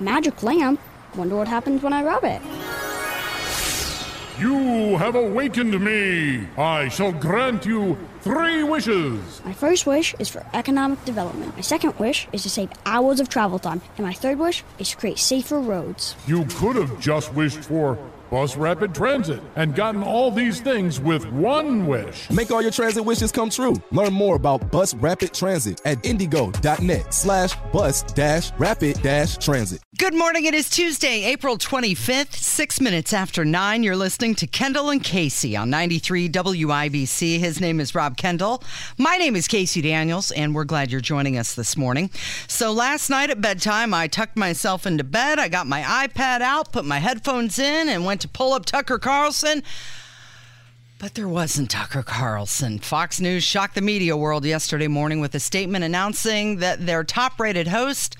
Magic lamp? Wonder what happens when I rub it. You have awakened me. I shall grant you three wishes. My first wish is for economic development. My second wish is to save hours of travel time. And my third wish is to create safer roads. You could have just wished for Bus Rapid Transit and gotten all these things with one wish. Make all your transit wishes come true. Learn more about Bus Rapid Transit at indygo.net slash bus dash rapid dash transit. Good morning. It is Tuesday, April 25th, six minutes after nine. You're listening to Kendall and Casey on 93 WIBC. His name is Rob Kendall. My name is Casey Daniels, and we're glad you're joining us this morning. So last night at bedtime, I tucked myself into bed. I got my iPad out, put my headphones in, and went to pull up Tucker Carlson. But there wasn't Tucker Carlson. Fox News shocked the media world yesterday morning with a statement announcing that their top rated host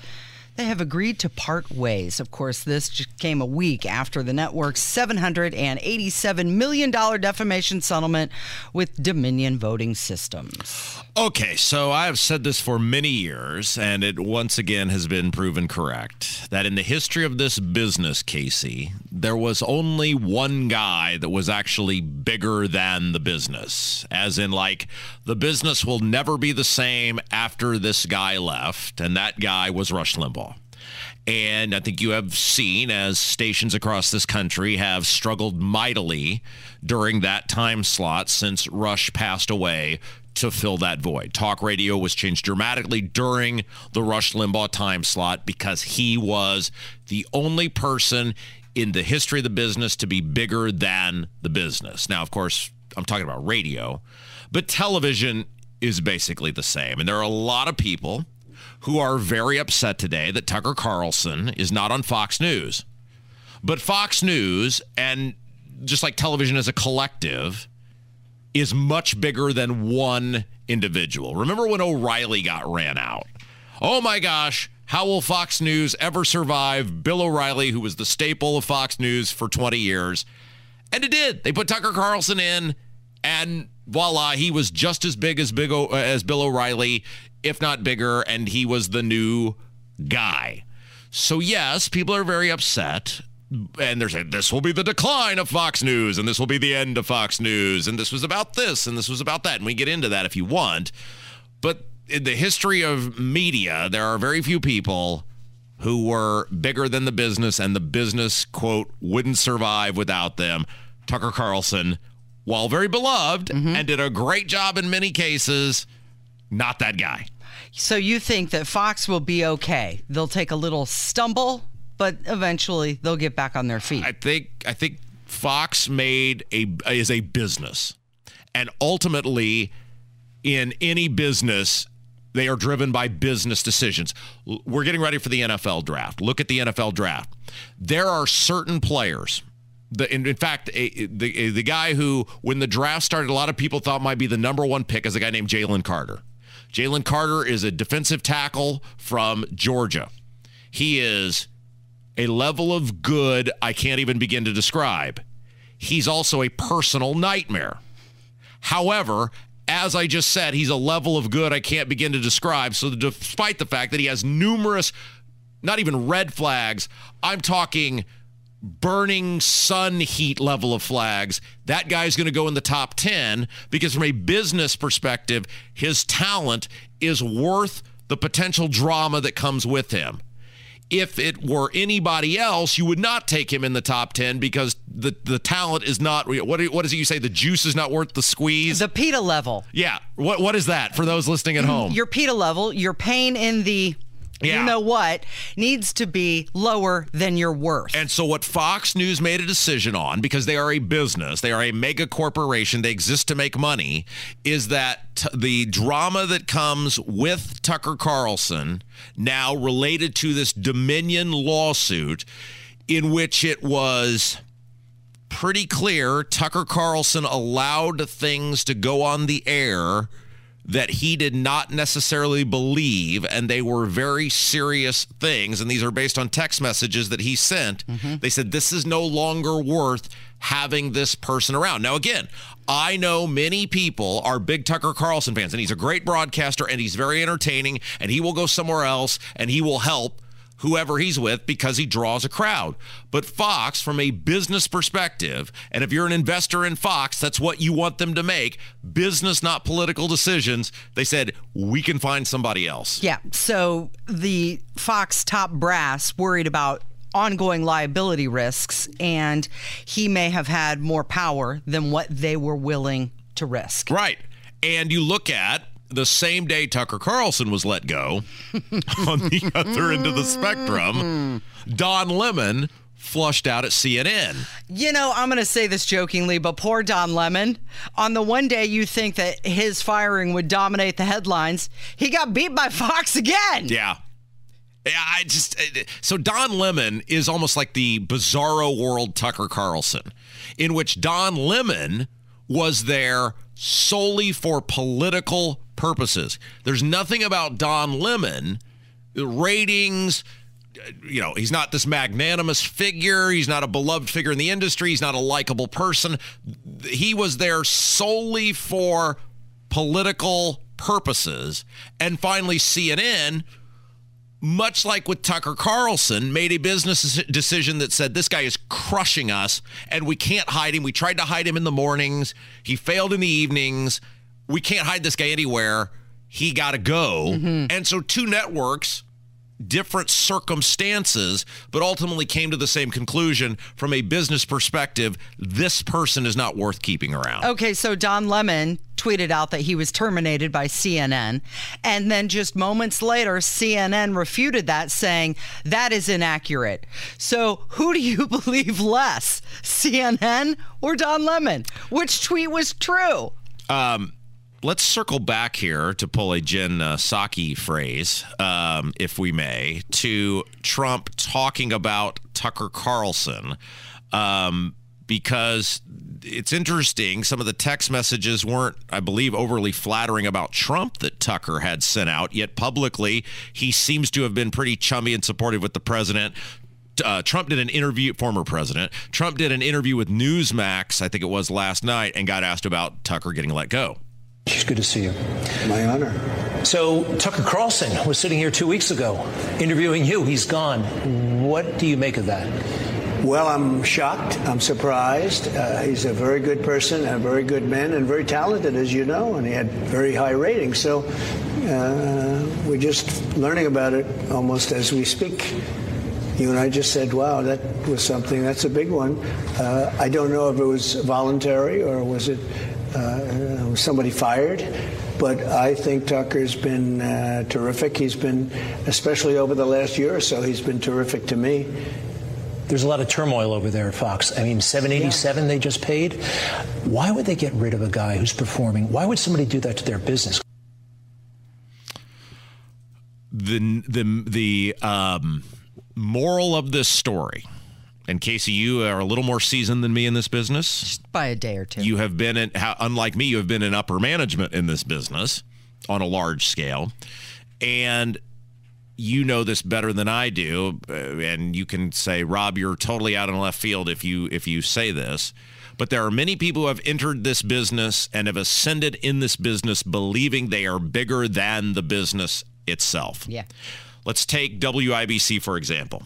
they have agreed to part ways. Of course, this just came a week after the network's $787 million defamation settlement with Dominion Voting Systems. Okay, so I have said this for many years, and it once again has been proven correct that in the history of this business, Casey, there was only one guy that was actually bigger than the business. As in, like, the business will never be the same after this guy left, and that guy was Rush Limbaugh. And I think you have seen as stations across this country have struggled mightily during that time slot since Rush passed away to fill that void. Talk radio was changed dramatically during the Rush Limbaugh time slot because he was the only person in the history of the business to be bigger than the business. Now, of course, I'm talking about radio, but television is basically the same. And there are a lot of people who are very upset today that Tucker Carlson is not on Fox News. But Fox News, and just like television as a collective, is much bigger than one individual. Remember when O'Reilly got ran out? Oh my gosh, how will Fox News ever survive Bill O'Reilly, who was the staple of Fox News for 20 years? And it did. They put Tucker Carlson in, and voila, he was just as big as big o- uh, as Bill O'Reilly if not bigger, and he was the new guy. So, yes, people are very upset. And they're saying this will be the decline of Fox News, and this will be the end of Fox News, and this was about this, and this was about that. And we get into that if you want. But in the history of media, there are very few people who were bigger than the business, and the business, quote, wouldn't survive without them. Tucker Carlson, while very beloved mm-hmm. and did a great job in many cases, not that guy. So you think that Fox will be okay? They'll take a little stumble, but eventually they'll get back on their feet. I think I think Fox made a is a business. And ultimately in any business they are driven by business decisions. We're getting ready for the NFL draft. Look at the NFL draft. There are certain players the, in, in, fact, a, the the guy who, when the draft started, a lot of people thought might be the number one pick is a guy named Jalen Carter. Jalen Carter is a defensive tackle from Georgia. He is a level of good I can't even begin to describe. He's also a personal nightmare. However, as I just said, he's a level of good I can't begin to describe. So, despite the fact that he has numerous, not even red flags, I'm talking burning sun heat level of flags, that guy's going to go in the top 10 because, from a business perspective, his talent is worth the potential drama that comes with him. If it were anybody else, you would not take him in the top 10 because the, the talent is not, what, what is it you say? The juice is not worth the squeeze? The PETA level. Yeah. What What is that for those listening at mm, home? Your PETA level, your pain in the yeah. you know what, needs to be lower than your worth. And so, what Fox News made a decision on, because they are a business, they are a mega corporation, they exist to make money, is that t- the drama that comes with Tucker Carlson, now related to this Dominion lawsuit, in which it was pretty clear Tucker Carlson allowed things to go on the air that he did not necessarily believe, and they were very serious things. And these are based on text messages that he sent. Mm-hmm. They said, This is no longer worth having this person around. Now, again, I know many people are big Tucker Carlson fans, and he's a great broadcaster and he's very entertaining, and he will go somewhere else and he will help whoever he's with because he draws a crowd. But Fox, from a business perspective, and if you're an investor in Fox, that's what you want them to make business, not political decisions. They said, we can find somebody else. Yeah. So the Fox top brass worried about ongoing liability risks, and he may have had more power than what they were willing to risk. Right. And you look at the same day Tucker Carlson was let go on the other end of the spectrum, Don Lemon flushed out at CNN. You know, I'm going to say this jokingly, but poor Don Lemon. On the one day you think that his firing would dominate the headlines, he got beat by Fox again. Yeah. Yeah, I just uh, so Don Lemon is almost like the bizarro world Tucker Carlson, in which Don Lemon was there solely for political purposes. There's nothing about Don Lemon, ratings, you know, he's not this magnanimous figure. He's not a beloved figure in the industry. He's not a likable person. He was there solely for political purposes. And finally, CNN, much like with Tucker Carlson, made a business decision that said this guy is crushing us and we can't hide him. We tried to hide him in the mornings, he failed in the evenings. We can't hide this guy anywhere. He got to go. Mm-hmm. And so, two networks different circumstances, but ultimately came to the same conclusion from a business perspective this person is not worth keeping around. Okay, so Don Lemon tweeted out that he was terminated by CNN. And then just moments later, CNN refuted that, saying that is inaccurate. So who do you believe less, CNN or Don Lemon? Which tweet was true? Um, let's circle back here to pull a Jen uh, phrase, um, if we may, to Trump talking about Tucker Carlson. Um, because it's interesting. Some of the text messages weren't, I believe, overly flattering about Trump that Tucker had sent out. Yet publicly, he seems to have been pretty chummy and supportive with the president. Uh, Trump did an interview, former president, Trump did an interview with Newsmax, I think it was last night, and got asked about Tucker getting let go. It's good to see you. My honor. So, Tucker Carlson was sitting here two weeks ago interviewing you. He's gone. What do you make of that? Well, I'm shocked. I'm surprised. Uh, he's a very good person, a very good man, and very talented, as you know, and he had very high ratings. So uh, we're just learning about it almost as we speak. You and I just said, wow, that was something. That's a big one. Uh, I don't know if it was voluntary or was it uh, somebody fired. But I think Tucker's been uh, terrific. He's been, especially over the last year or so, he's been terrific to me. There's a lot of turmoil over there at Fox. I mean, 787 yeah. they just paid. Why would they get rid of a guy who's performing? Why would somebody do that to their business? The the the um, moral of this story and Casey, you are a little more seasoned than me in this business. Just by a day or two. You have been in, unlike me, you have been in upper management in this business on a large scale. And you know this better than I do, uh, and you can say, Rob, you're totally out in left field if you if you say this. But there are many people who have entered this business and have ascended in this business believing they are bigger than the business itself. Yeah. Let's take WIBC for example.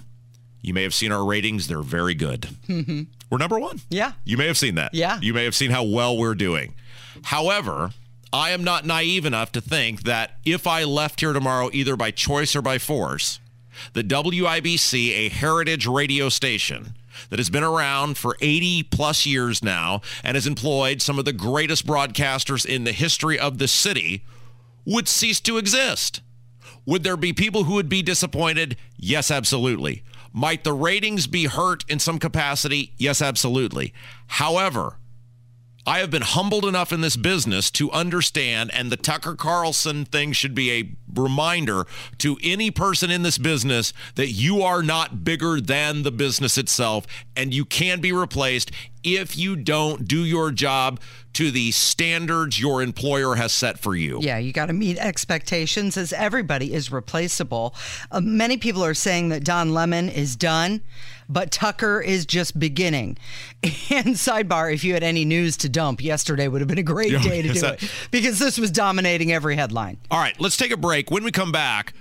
You may have seen our ratings; they're very good. Mm-hmm. We're number one. Yeah. You may have seen that. Yeah. You may have seen how well we're doing. However, I am not naive enough to think that if I left here tomorrow, either by choice or by force, the WIBC, a heritage radio station that has been around for 80 plus years now and has employed some of the greatest broadcasters in the history of the city, would cease to exist. Would there be people who would be disappointed? Yes, absolutely. Might the ratings be hurt in some capacity? Yes, absolutely. However, I have been humbled enough in this business to understand, and the Tucker Carlson thing should be a reminder to any person in this business that you are not bigger than the business itself, and you can be replaced if you don't do your job to the standards your employer has set for you. Yeah, you got to meet expectations as everybody is replaceable. Uh, many people are saying that Don Lemon is done but Tucker is just beginning. And sidebar, if you had any news to dump, yesterday would have been a great day to do it because this was dominating every headline. All right, let's take a break. When we come back,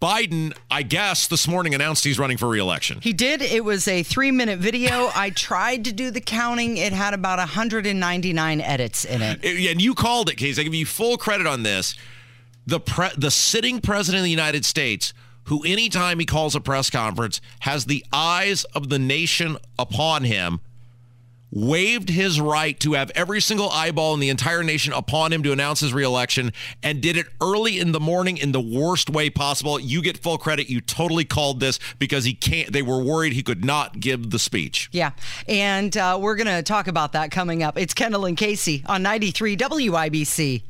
Biden, I guess, this morning announced he's running for reelection. He did. It was a three minute video. I tried to do the counting. It had about 199 edits in it. And you called it, Case. I give you full credit on this. The pre- the sitting president of the United States, who anytime he calls a press conference has the eyes of the nation upon him, waived his right to have every single eyeball in the entire nation upon him to announce his reelection and did it early in the morning in the worst way possible. You get full credit. You totally called this because he can't, they were worried he could not give the speech. Yeah. And uh, we're going to talk about that coming up. It's Kendall and Casey on 93 WIBC.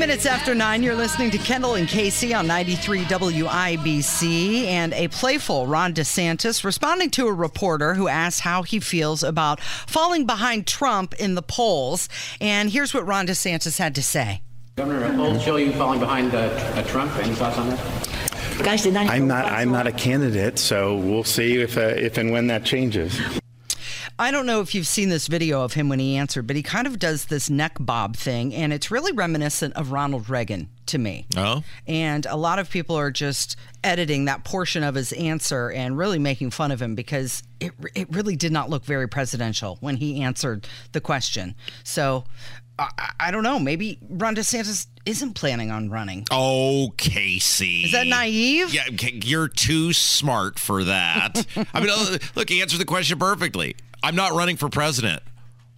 Minutes after 9, you're listening to Kendall and Casey on 93 WIBC. And a playful Ron DeSantis responding to a reporter who asked how he feels about falling behind Trump in the polls. And here's what Ron DeSantis had to say. Governor, polls show you falling behind uh, uh, Trump. Any thoughts on that? Guys, I'm not. I'm not a candidate, so we'll see if uh, if and when that changes. I don't know if you've seen this video of him when he answered, but he kind of does this neck bob thing, and it's really reminiscent of Ronald Reagan to me. Oh. And a lot of people are just editing that portion of his answer and really making fun of him because it, it really did not look very presidential when he answered the question. So I, I don't know. Maybe Ron DeSantis isn't planning on running. Oh, Casey. Is that naive? Yeah, you're too smart for that. I mean, uh, look, he answered the question perfectly. I'm not running for president.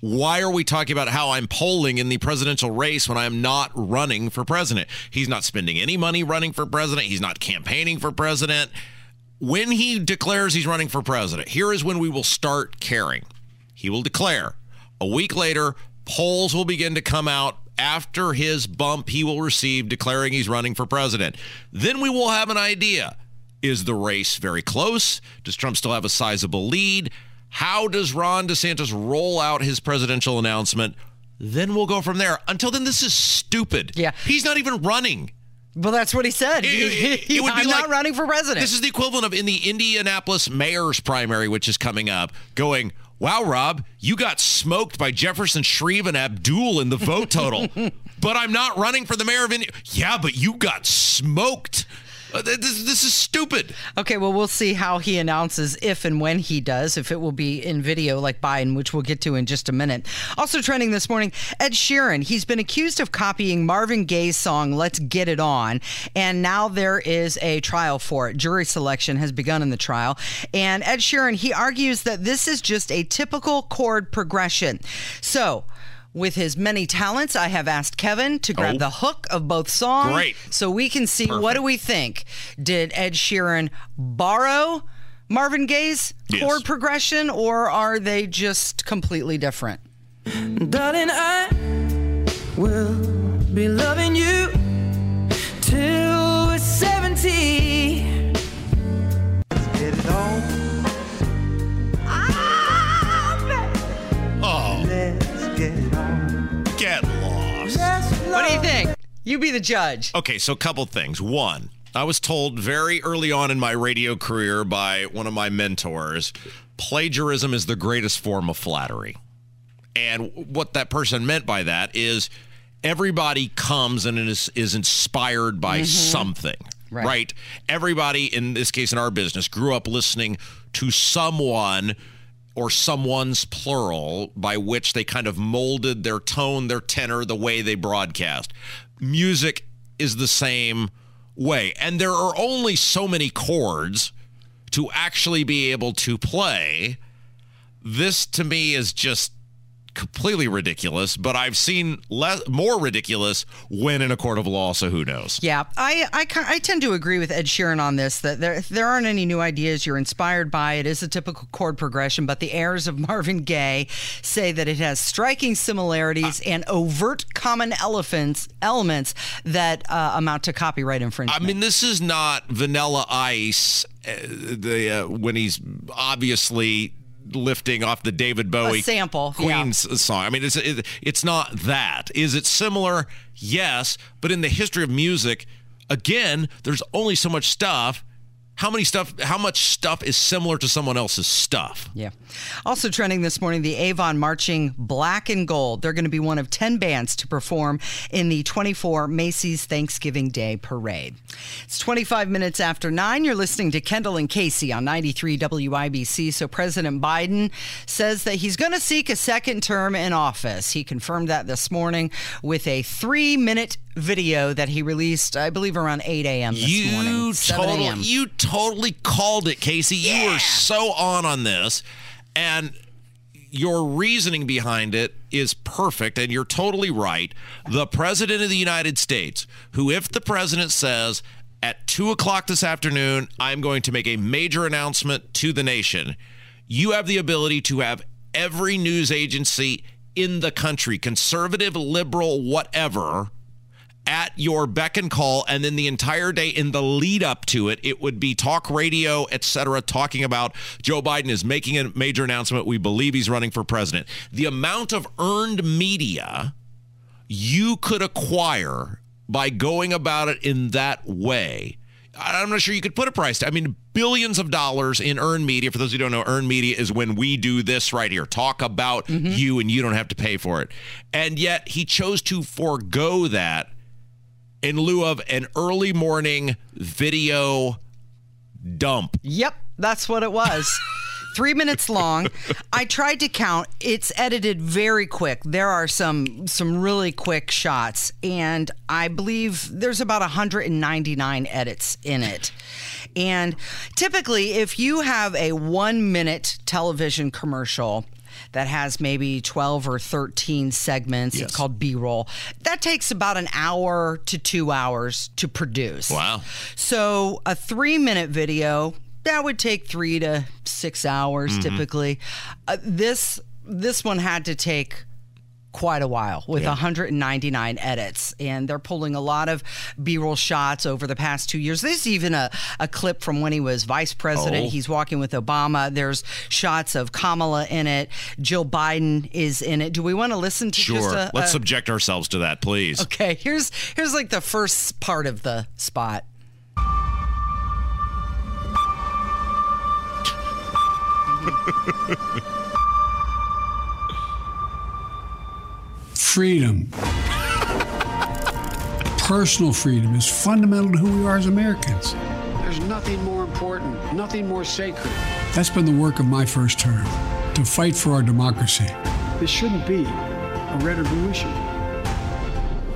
Why are we talking about how I'm polling in the presidential race when I'm not running for president? He's not spending any money running for president. He's not campaigning for president. When he declares he's running for president, here is when we will start caring. He will declare. A week later, polls will begin to come out after his bump he will receive declaring he's running for president. Then we will have an idea. Is the race very close? Does Trump still have a sizable lead? How does Ron DeSantis roll out his presidential announcement? Then we'll go from there. Until then, this is stupid. Yeah. He's not even running. Well, that's what he said. It, it, would I'm be not running for president. This is the equivalent of in the Indianapolis mayor's primary, which is coming up, going, wow, Rob, you got smoked by Jefferson Shreve and Abdul in the vote total. but I'm not running for the mayor of India. Yeah, but you got smoked. Uh, this, this is stupid. Okay, well, we'll see how he announces if and when he does, if it will be in video like Biden, which we'll get to in just a minute. Also trending this morning, Ed Sheeran. He's been accused of copying Marvin Gaye's song, Let's Get It On, and now there is a trial for it. Jury selection has begun in the trial. And Ed Sheeran, he argues that this is just a typical chord progression. So, with his many talents, I have asked Kevin to grab oh. the hook of both songs. Great. So we can see Perfect. what do we think? Did Ed Sheeran borrow Marvin Gaye's yes. chord progression or are they just completely different? Darling, I will be loving you till we're 70. What do you think? You be the judge. Okay, so a couple things. One, I was told very early on in my radio career by one of my mentors plagiarism is the greatest form of flattery. And what that person meant by that is everybody comes and is, is inspired by mm-hmm. something. Right. right. Everybody, in this case, in our business, grew up listening to someone or someone's plural by which they kind of molded their tone, their tenor, the way they broadcast. Music is the same way. And there are only so many chords to actually be able to play. This to me is just completely ridiculous, but I've seen less, more ridiculous when in a court of law. So who knows? Yeah, I, I, I tend to agree with Ed Sheeran on this. That there there aren't any new ideas. You're inspired by it. Is a typical chord progression, but the heirs of Marvin Gaye say that it has striking similarities uh, and overt common elephants elements that uh, amount to copyright infringement. I mean, this is not Vanilla Ice. Uh, the uh, when he's obviously lifting off the David Bowie sample, yeah. Queen's song. I mean, it's it, it's not that. Is it similar? Yes, but in the history of music, again, there's only so much stuff. How many stuff? How much stuff is similar to someone else's stuff? Yeah. Also trending this morning, the Avon marching black and gold. They're going to be one of 10 bands to perform in the 24 Macy's Thanksgiving Day Parade. It's 25 minutes after 9. You're listening to Kendall and Casey on 93 WIBC. So President Biden says that he's going to seek a second term in office. He confirmed that this morning with a three minute video that he released, I believe, around 8 a.m. this you morning. 7 Totally, you totally called it, Casey. You were so on on this, and your reasoning behind it is perfect, and you're totally right. The president of the United States, who, if the president says at two o'clock this afternoon, I'm going to make a major announcement to the nation, you have the ability to have every news agency in the country, conservative, liberal, whatever at your beck and call and then the entire day in the lead up to it it would be talk radio etc talking about joe biden is making a major announcement. We believe he's running for president. The amount of earned media you could acquire by going about it in that way. I'm not sure you could put a price to i mean billions of dollars in earned media. For those who don't know earned media is when we do this right here. Talk about mm-hmm. you and you don't have to pay for it. And yet he chose to forego that in lieu of an early morning video dump. Yep, that's what it was. Three minutes long. I tried to count. It's edited very quick. There are some some really quick shots, and I believe there's about 199 edits in it. And typically, if you have a one minute television commercial that has maybe 12 or 13 segments, it's called B roll, that takes about an hour to two hours to produce. Wow. So a three minute video that would take three to six hours Mm-hmm. typically. Uh, this this one had to take quite a while with 199 edits and they're pulling a lot of b-roll shots over the past two years there's even a, a clip from when he was vice president Oh. he's walking with obama there's shots of kamala in it jill biden is in it do we want to listen to Sure. just a, Let's a- subject ourselves to that, please. okay here's here's like the first part of the spot Freedom. Personal freedom is fundamental to who we are as Americans. There's nothing more important, nothing more sacred. That's been the work of my first term to fight for our democracy, This shouldn't be a red or blue issue.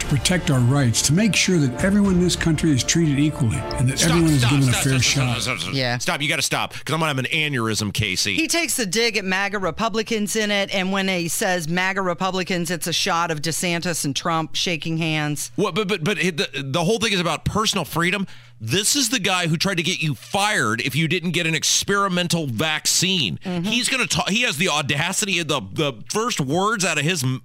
To protect our rights, to make sure that everyone in this country is treated equally and that everyone is given a fair shot. stop, stop, Yeah. Stop. You got to stop because I'm going to have an aneurysm, Casey. He takes a dig at MAGA Republicans in it, and when he says MAGA Republicans, it's a shot of DeSantis and Trump shaking hands. What, but but but the, the whole thing is about personal freedom. This is the guy who tried to get you fired if you didn't get an experimental vaccine. Mm-hmm. He's going to talk. He has the audacity of the the first words out of his m-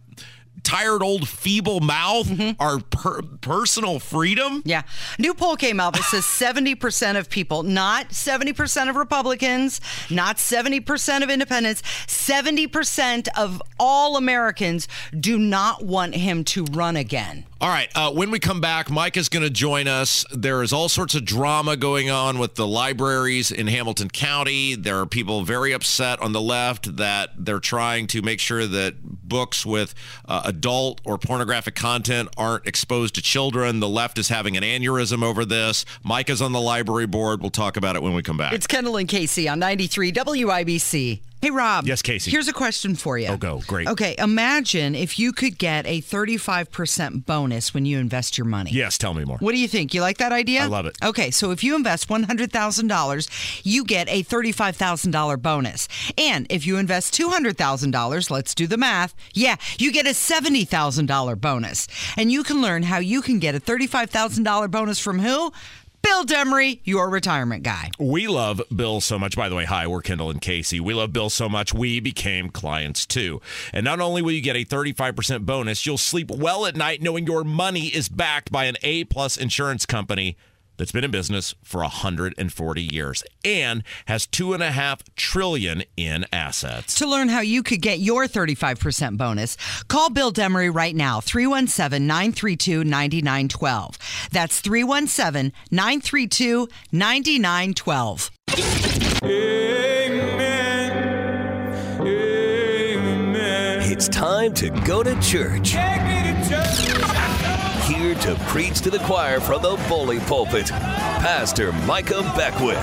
tired old feeble mouth mm-hmm. Our per- personal freedom. Yeah. New poll came out that says 70% of people, not 70% of Republicans, not 70% of independents, 70% of all Americans do not want him to run again. All right. Uh, when we come back, Mike is going to join us. There is all sorts of drama going on with the libraries in Hamilton County. There are people very upset on the left that they're trying to make sure that books with uh, adult or pornographic content aren't exposed to children. The left is having an aneurysm over this. Mike is on the library board. We'll talk about it when we come back. It's Kendall and Casey on 93 WIBC. Hey, Rob. Yes, Casey. Here's a question for you. Oh, go. Great. Okay, imagine if you could get a 35% bonus when you invest your money. yes, tell me more. What do you think? You like that idea? I love it. Okay, so if you invest $100,000, you get a $35,000 bonus. And if you invest $200,000, let's do the math. Yeah, you get a $70,000 bonus. And you can learn how you can get a $35,000 bonus from who? Bill Demery, your retirement guy. We love Bill so much. By the way, hi, we're Kendall and Casey. We love Bill so much, we became clients too. And not only will you get a 35% bonus, you'll sleep well at night knowing your money is backed by an A plus insurance company that's been in business for 140 years and has two and a half trillion in assets. To learn how you could get your 35% bonus, call Bill Demery right now, 317 932 9912. That's 317 932 9912. It's time to go to church. Here to preach to the choir from the bully pulpit, Pastor Micah Beckwith.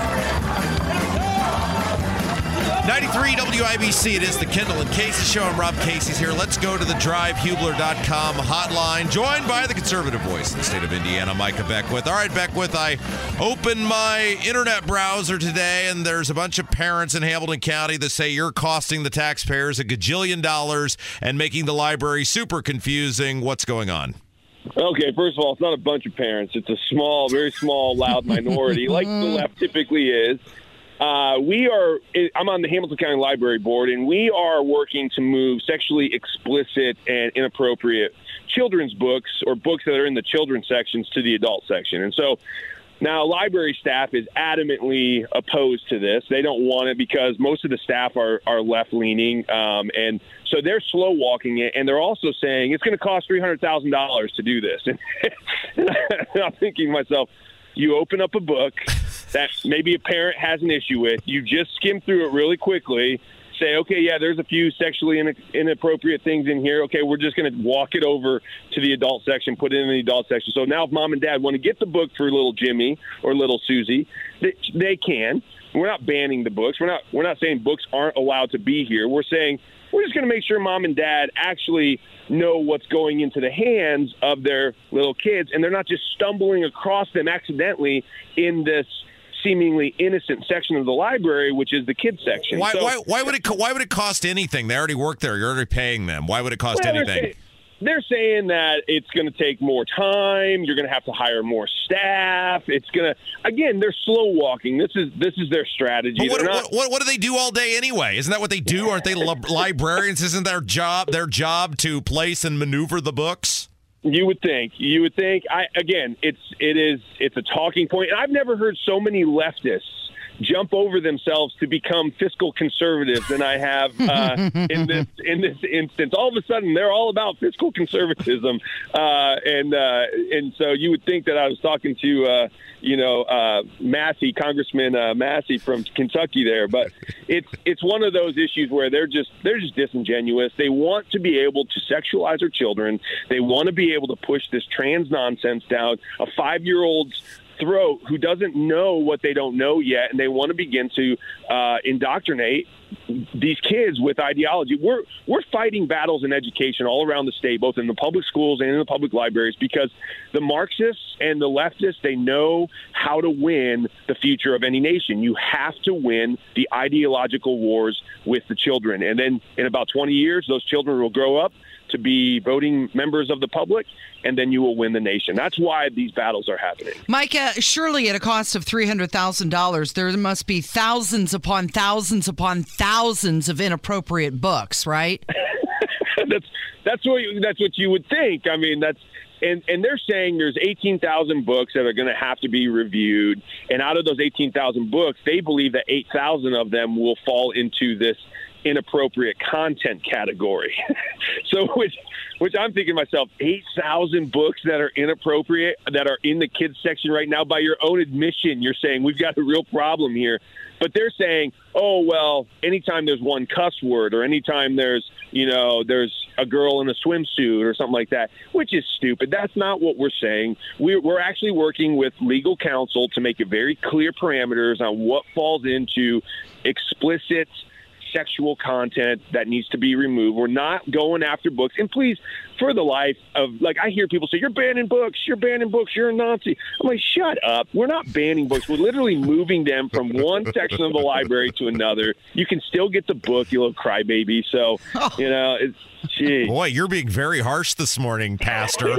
93 WIBC, it is the Kendall and Casey Show. I'm Rob Casey's here. Let's go to the drivehubler.com hotline, joined by the conservative voice in the state of Indiana, Micah Beckwith. All right, Beckwith, I opened my internet browser today, and there's a bunch of parents in Hamilton County that say you're costing the taxpayers a gajillion dollars and making the library super confusing. What's going on? Okay, first of all, it's not a bunch of parents. It's a small, very small, loud minority, like the left typically is. Uh, we are. I'm on the Hamilton County Library Board, and we are working to move sexually explicit and inappropriate children's books or books that are in the children's sections to the adult section. And so now, library staff is adamantly opposed to this. They don't want it because most of the staff are, are left leaning. Um, and so they're slow walking it. And they're also saying it's going to cost $300,000 to do this. And, I'm thinking to myself, you open up a book that maybe a parent has an issue with, you just skim through it really quickly. Say, okay, yeah, there's a few sexually in- inappropriate things in here. Okay, we're just going to walk it over to the adult section, put it in the adult section. So now, if mom and dad want to get the book for little Jimmy or little Susie, they, they can. We're not banning the books. We're not. We're not saying books aren't allowed to be here. We're saying we're just going to make sure mom and dad actually know what's going into the hands of their little kids, and they're not just stumbling across them accidentally in this seemingly innocent section of the library, which is the kids section. Why, So- why, why would it why would it cost anything? They already work there. You're already paying them. Why would it cost Well, they're anything? saying- They're saying that it's going to take more time. You're going to have to hire more staff. It's going to again. They're slow walking. This is this is their strategy. What, not- what, what, what do they do all day anyway? Isn't that what they do? Aren't they li- librarians? Isn't their job their job to place and maneuver the books? You would think. You would think. I again, it's it is it's a talking point, and I've never heard so many leftists jump over themselves to become fiscal conservatives than I have uh, in this in this instance. All of a sudden, they're all about fiscal conservatism, uh, and uh, and so you would think that I was talking to uh, you know uh, Massie, Congressman uh, Massie from Kentucky there, but it's it's one of those issues where they're just they're just disingenuous. They want to be able to sexualize their children. They want to be able to push this trans nonsense down a five year old's throat who doesn't know what they don't know yet, and they want to begin to uh, indoctrinate these kids with ideology. We're we're fighting battles in education all around the state, both in the public schools and in the public libraries, because the Marxists and the leftists they know how to win the future of any nation. You have to win the ideological wars with the children, and then in about 20 years, those children will grow up to be voting members of the public, and then you will win the nation. That's why these battles are happening. Micah, surely at a cost of $300,000, there must be thousands upon thousands upon thousands of inappropriate books, right? that's that's what you, that's what you would think. I mean, that's and and they're saying there's 18,000 books that are going to have to be reviewed, and out of those 18,000 books, they believe that 8,000 of them will fall into this inappropriate content category. so which which I'm thinking myself, 8,000 books that are inappropriate that are in the kids section right now by your own admission, you're saying we've got a real problem here. But they're saying, "Oh, well, anytime there's one cuss word or anytime there's, you know, there's a girl in a swimsuit or something like that," which is stupid. That's not what we're saying. We're, we're actually working with legal counsel to make it very clear parameters on what falls into explicit sexual content that needs to be removed. We're not going after books. And please, for the life of, like, I hear people say, you're banning books, you're banning books, you're a Nazi. I'm like, shut up. We're not banning books. We're literally moving them from one section of the library to another. You can still get the book, you little crybaby. So, you know, it's, gee. Boy, you're being very harsh this morning, Pastor.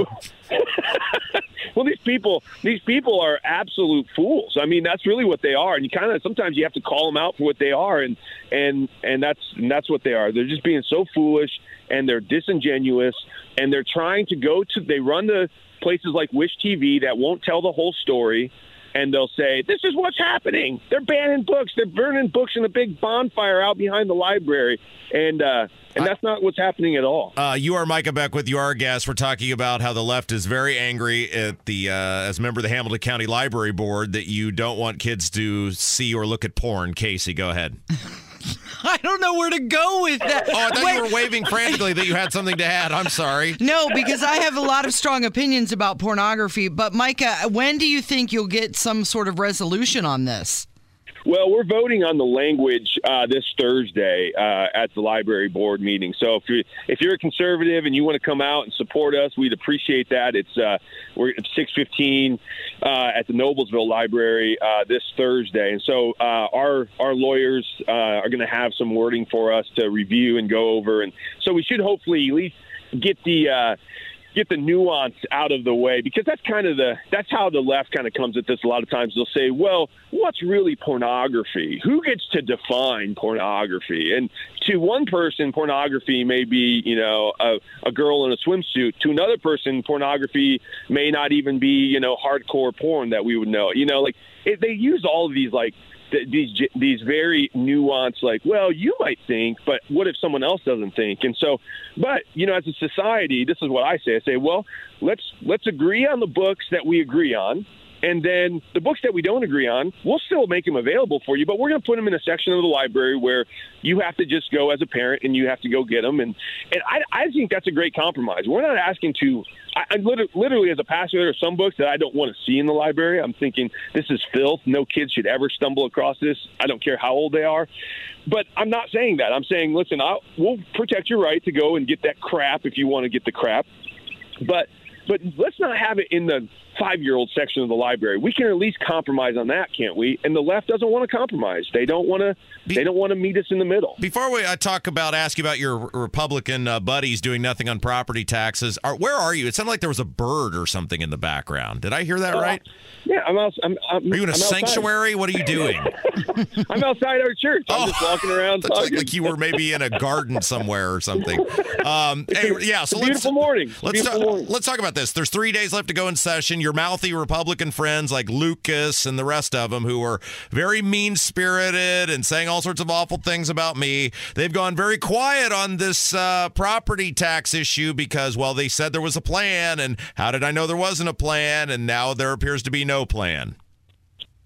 well, these people, these people are absolute fools. I mean, that's really what they are. And you kind of sometimes you have to call them out for what they are, and and and that's and that's what they are. They're just being so foolish, and they're disingenuous, and they're trying to go to. They run to places like Wish TV that won't tell the whole story. And they'll say, "This is what's happening. They're banning books. They're burning books in a big bonfire out behind the library." And uh, and that's not what's happening at all. Uh, you are Micah Beckwith. You are our guest. We're talking about how the left is very angry at the uh, as a member of the Hamilton County Library Board that you don't want kids to see or look at porn. Casey, go ahead. I don't know where to go with that. Oh, I thought Wait. you were waving frantically that you had something to add. I'm sorry. No, because I have a lot of strong opinions about pornography. But Micah, when do you think you'll get some sort of resolution on this? Well, we're voting on the language uh, this Thursday uh, at the library board meeting. So if you if you're a conservative and you want to come out and support us, we'd appreciate that. It's uh, we're at 6:15 uh, at the Noblesville Library uh, this Thursday, and so uh, our our lawyers are going to have some wording for us to review and go over, and so we should hopefully at least get the. Get the nuance out of the way because that's kind of the that's how the left kind of comes at this a lot of times. They'll say well what's really pornography? Who gets to define pornography? And to one person pornography may be you know a, a girl in a swimsuit. To another person pornography may not even be you know hardcore porn that we would know. You know like it, they use all of these like these these very nuanced like well you might think but what if someone else doesn't think? And so but you know as a society this is what i say. I say well let's let's agree on the books that we agree on and then the books that we don't agree on, we'll still make them available for you, but we're going to put them in a section of the library where you have to just go as a parent and you have to go get them. And, and I, I think that's a great compromise. We're not asking to, I, I literally, as a pastor, there are some books that I don't want to see in the library. I'm thinking this is filth. No kids should ever stumble across this. I don't care how old they are. But I'm not saying that. I'm saying, listen, I'll, we'll protect your right to go and get that crap if you want to get the crap. But but let's not have it in the five year old section of the library. We can at least compromise on that, can't we? And the left doesn't want to compromise. They don't want to. They don't want to meet us in the middle. Before we I talk about ask you about your Republican uh, buddies doing nothing on property taxes, are, where are you? It sounded like there was a bird or something in the background. Did I hear that Uh, right? Yeah, I'm out. I'm, I'm, Are you in a I'm outside. sanctuary? What are you doing? I'm outside our church. I'm just walking around. Like, like you were maybe in a garden somewhere or something. Um, hey, yeah. So a let's beautiful morning. Let's Beautiful talk, morning. let's talk about this. There's three days left to go in session. Your mouthy Republican friends like Lucas and the rest of them, who are very mean spirited and saying all sorts of awful things about me, they've gone very quiet on this uh, property tax issue because, well, they said there was a plan, and how did I know there wasn't a plan? And now there appears to be no plan.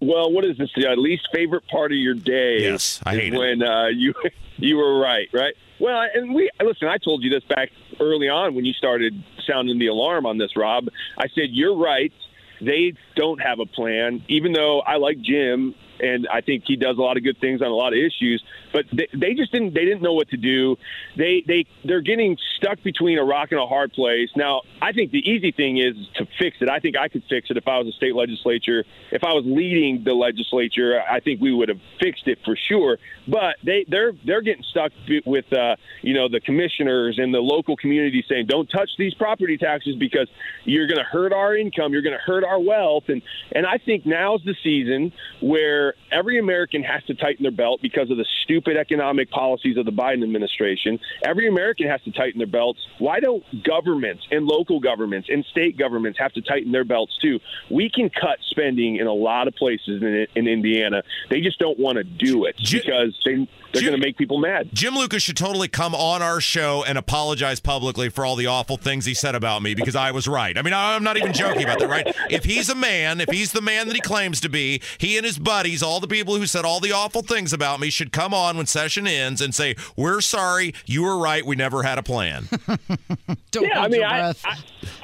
Well, what is this? The least favorite part of your day? Yes, I hate it. when uh, you you were right, right? Well, and we listen. I told you this back early on when you started sounding the alarm on this, Rob. I said you're right. They don't have a plan, even though I like Jim and I think he does a lot of good things on a lot of issues. But they, they just didn't. They didn't know what to do. They they they're getting stuck between a rock and a hard place. Now, I think the easy thing is to fix it. I think I could fix it if I was a state legislature. If I was leading the legislature, I think we would have fixed it for sure. But they they're they're getting stuck with uh, you know the commissioners and the local community saying, "Don't touch these property taxes because you're going to hurt our income. You're going to hurt our wealth." And and I think now's the season where every American has to tighten their belt because of the stupid economic policies of the Biden administration. Every American has to tighten their belts. Why don't governments and local governments and state governments have to tighten their belts too? We can cut spending in a lot of places in, in Indiana. They just don't want to do it because they they're going to make people mad. Jim Lucas should totally come on our show and apologize publicly for all the awful things he said about me because I was right. I mean, I'm not even joking about that, right? If he's a man, if he's the man that he claims to be, he and his buddies, all the people who said all the awful things about me, should come on when session ends and say, We're sorry, you were right, we never had a plan. yeah, I mean, I, I,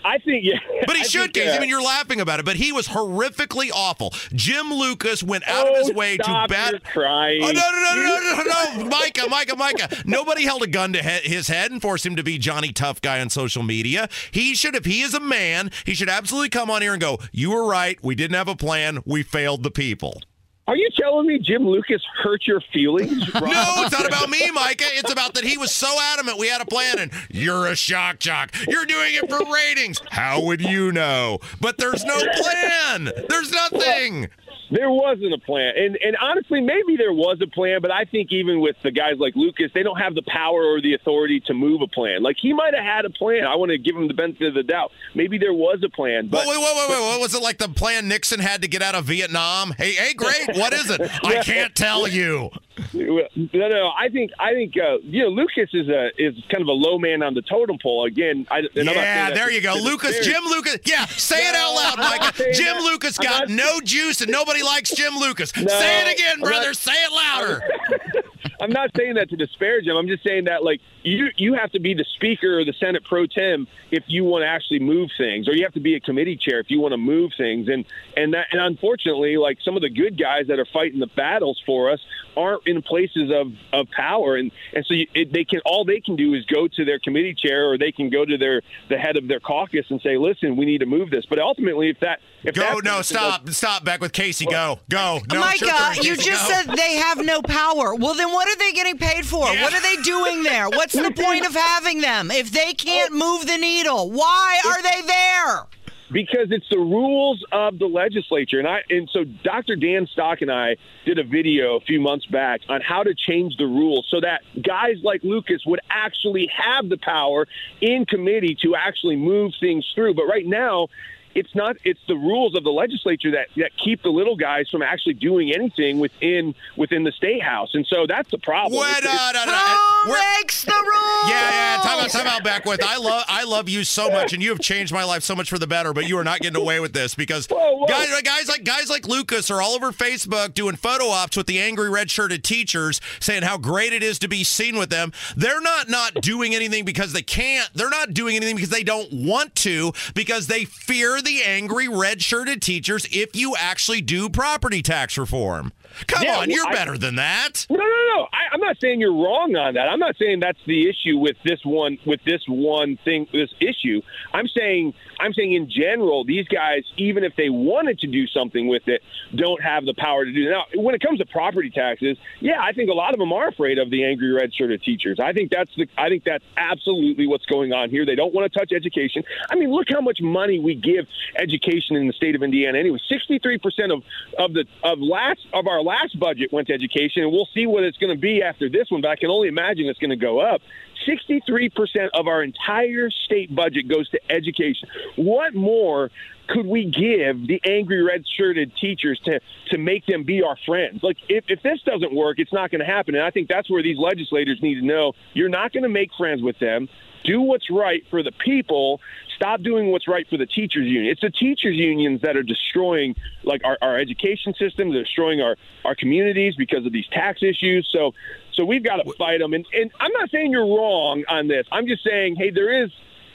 I think yeah. But he I should, think, Casey. uh, I mean, you're laughing about it, but he was horrifically awful. Jim Lucas went out of his Oh, way stop, to bat. you're crying. Oh, no, no, no, no, no, no, no, Micah, Micah, Micah. Nobody held a gun to he- his head and forced him to be Johnny Tough Guy on social media. He should, if he is a man, he should absolutely come on here and go, "You were right. We didn't have a plan. We failed the people." Are you telling me Jim Lucas hurt your feelings? Rob? No, it's not about me, Micah. It's about that he was so adamant we had a plan and you're a shock jock. You're doing it for ratings. How would you know? But there's no plan. There's nothing. There wasn't a plan, and and honestly, maybe there was a plan, but I think even with the guys like Lucas, they don't have the power or the authority to move a plan. Like he might have had a plan. I want to give him the benefit of the doubt. Maybe there was a plan, but wait, wait, wait, wait, wait. Was it like the plan Nixon had to get out of Vietnam? Hey, hey, great. What is it? I can't tell you. No, no. I think I think uh, you know Lucas is a is kind of a low man on the totem pole. Again, I, yeah, there you go, Lucas, Jim Lucas. Yeah, say it out loud, Micah. Jim that. Lucas got no juice, and nobody likes Jim Lucas. No, say it again, brother. Say it louder. I'm not saying that to disparage him. I'm just saying that like you you have to be the speaker or the Senate pro tem if you want to actually move things, or you have to be a committee chair if you want to move things. And and that and unfortunately, like some of the good guys that are fighting the battles for us aren't in places of, of power, and and so you, it, they can all they can do is go to their committee chair or they can go to their the head of their caucus and say, listen, we need to move this. But ultimately, if that if go no stop stop back with Casey, go go no, Micah, you just said they have no power. Well, then what are they getting paid for? Yeah. What are they doing there? What's the point of having them if they can't oh. move the needle? Why are they there? because it's the rules of the legislature. And I and so Dr. Dan Stock and I did a video a few months back on how to change the rules so that guys like Lucas would actually have the power in committee to actually move things through. But right now, it's not it's the rules of the legislature that, that keep the little guys from actually doing anything within within the state house and so that's the problem Wait, It's- no, it's- no, no. Who makes the rules? Yeah, yeah. Time out, time out. Back with I love, I love you so much, and you have changed my life so much for the better. But you are not getting away with this because guys, uh, guys like guys like Lucas are all over Facebook doing photo ops with the angry red-shirted teachers, saying how great it is to be seen with them. They're not not doing anything because they can't. They're not doing anything because they don't want to because they fear the angry red-shirted teachers. If you actually do property tax reform, come Yeah, on, you're I- better than that. No, no, no. I, I'm not saying you're wrong on that. I'm not saying that's the issue with this one with this one thing, this issue. I'm saying I'm saying in general, these guys, even if they wanted to do something with it, don't have the power to do it. Now, when it comes to property taxes, yeah, I think a lot of them are afraid of the angry red shirted teachers. I think that's the I think that's absolutely what's going on here. They don't want to touch education. I mean, look how much money we give education in the state of Indiana. Anyway, 63 percent of of the of last of our last budget went to education, and we'll see what it's going to be after this one. But I can only imagine it's going to go up. 63% of our entire state budget goes to education. What more could we give the angry red shirted teachers to, to make them be our friends? Like, if, if this doesn't work, it's not going to happen. And I think that's where these legislators need to know you're not going to make friends with them. Do what's right for the people. Stop doing what's right for the teachers union. It's the teachers unions that are destroying like our, our education system, they're destroying our, our communities because of these tax issues. So so we've got to fight them. And, and I'm not saying you're wrong on this. I'm just saying, hey, there is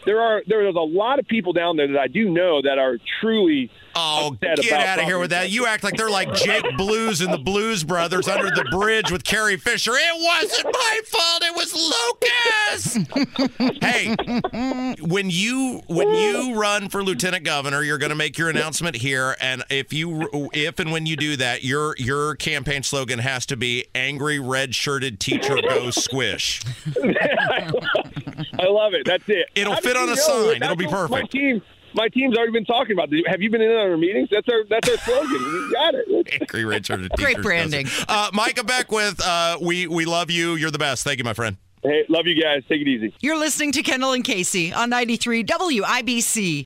there are there is a lot of people down there that I do know that are truly Oh, get out of here with that. You act like they're like Jake Blues and the Blues Brothers under the bridge with Carrie Fisher. It wasn't my fault. It was Lucas. hey, when you when you run for lieutenant governor, you're going to make your announcement here and if you if and when you do that, your your campaign slogan has to be angry red-shirted teacher go squish. I love it. That's it. It'll How fit on a know? sign. That's It'll be what My perfect. team, my team's already been talking about this. Have you been in on our meetings? That's our that's our slogan. We got it. Angry red-shirted Great branding. does it. Uh, Micah Beckwith, uh, we we love you. You're the best. Thank you, my friend. Hey, love you guys. Take it easy. You're listening to Kendall and Casey on 93 WIBC.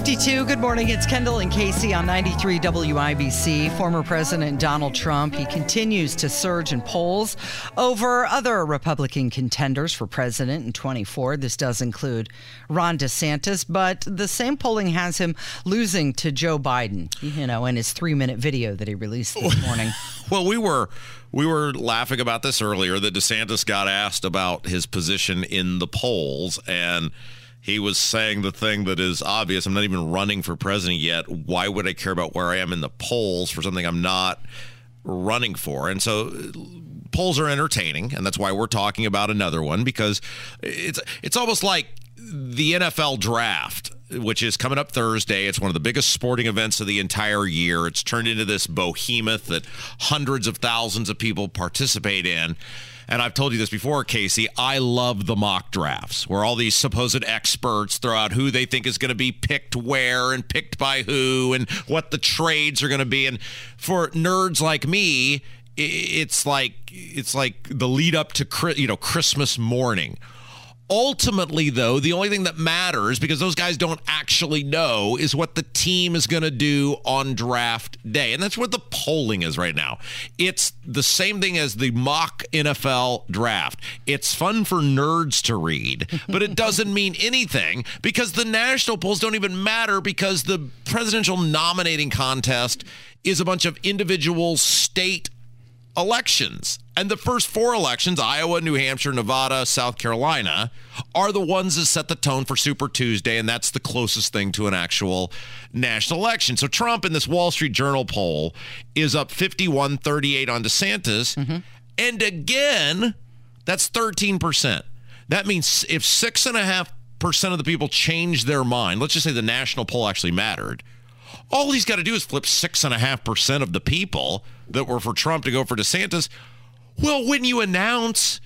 952, good morning. It's Kendall and Casey on 93 WIBC. Former President Donald Trump, he continues to surge in polls over other Republican contenders for president in 24. This does include Ron DeSantis, but the same polling has him losing to Joe Biden, you know, in his three minute video that he released this morning. Well, we were we were laughing about this earlier that DeSantis got asked about his position in the polls and he was saying the thing that is obvious. I'm not even running for president yet. Why would I care about where I am in the polls for something I'm not running for? And so uh, polls are entertaining, and that's why we're talking about another one because it's it's almost like the NFL draft which is coming up Thursday. It's one of the biggest sporting events of the entire year. It's turned into this behemoth that hundreds of thousands of people participate in. And I've told you this before, Casey. I love the mock drafts where all these supposed experts throw out who they think is going to be picked where and picked by who and what the trades are going to be. And for nerds like me, it's like it's like the lead up to you know Christmas morning Ultimately, though, the only thing that matters, because those guys don't actually know, is what the team is going to do on draft day. And that's what the polling is right now. It's the same thing as the mock NFL draft. It's fun for nerds to read, but it doesn't mean anything because the national polls don't even matter because the presidential nominating contest is a bunch of individual state elections. And the first four elections, Iowa, New Hampshire, Nevada, South Carolina, are the ones that set the tone for Super Tuesday. And that's the closest thing to an actual national election. So Trump in this Wall Street Journal poll is up 51 38 on DeSantis. Mm-hmm. And again, that's 13%. That means if six and a half percent of the people change their mind, let's just say the national poll actually mattered all he's got to do is flip six and a half percent of the people that were for Trump to go for DeSantis. Well, when you announce,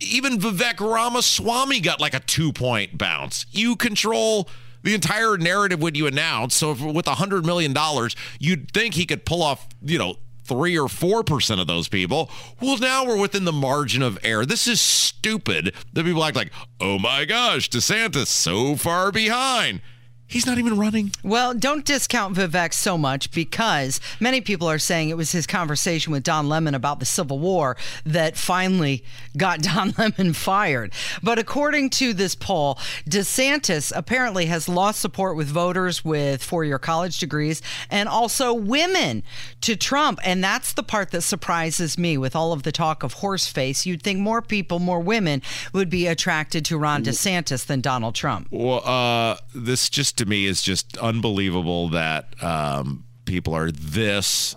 even Vivek Ramaswamy got like a two point bounce. You control the entire narrative when you announce. So, with a $100 million, you'd think he could pull off, you know, three or four percent of those people. Well, now we're within the margin of error. This is stupid that people act like, oh my gosh, DeSantis so far behind. He's not even running. Well, don't discount Vivek so much because many people are saying it was his conversation with Don Lemon about the Civil War that finally got Don Lemon fired. But according to this poll, DeSantis apparently has lost support with voters with four year college degrees and also women to Trump. And that's the part that surprises me with all of the talk of horse face. You'd think more people, more women would be attracted to Ron DeSantis than Donald Trump. Well, uh, this just to me is just unbelievable that um, people are this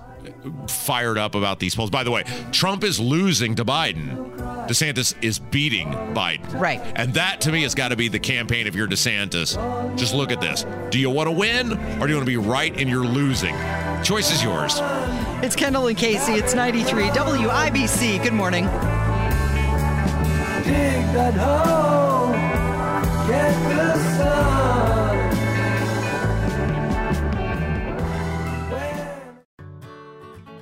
fired up about these polls. By the way, Trump is losing to Biden. DeSantis is beating Biden. Right. And that to me has got to be the campaign if you're DeSantis. Just look at this. Do you want to win or do you want to be right and you're losing? Choice is yours. It's Kendall and Casey. It's 93 WIBC. Good morning. Dig that hole. Get the sun.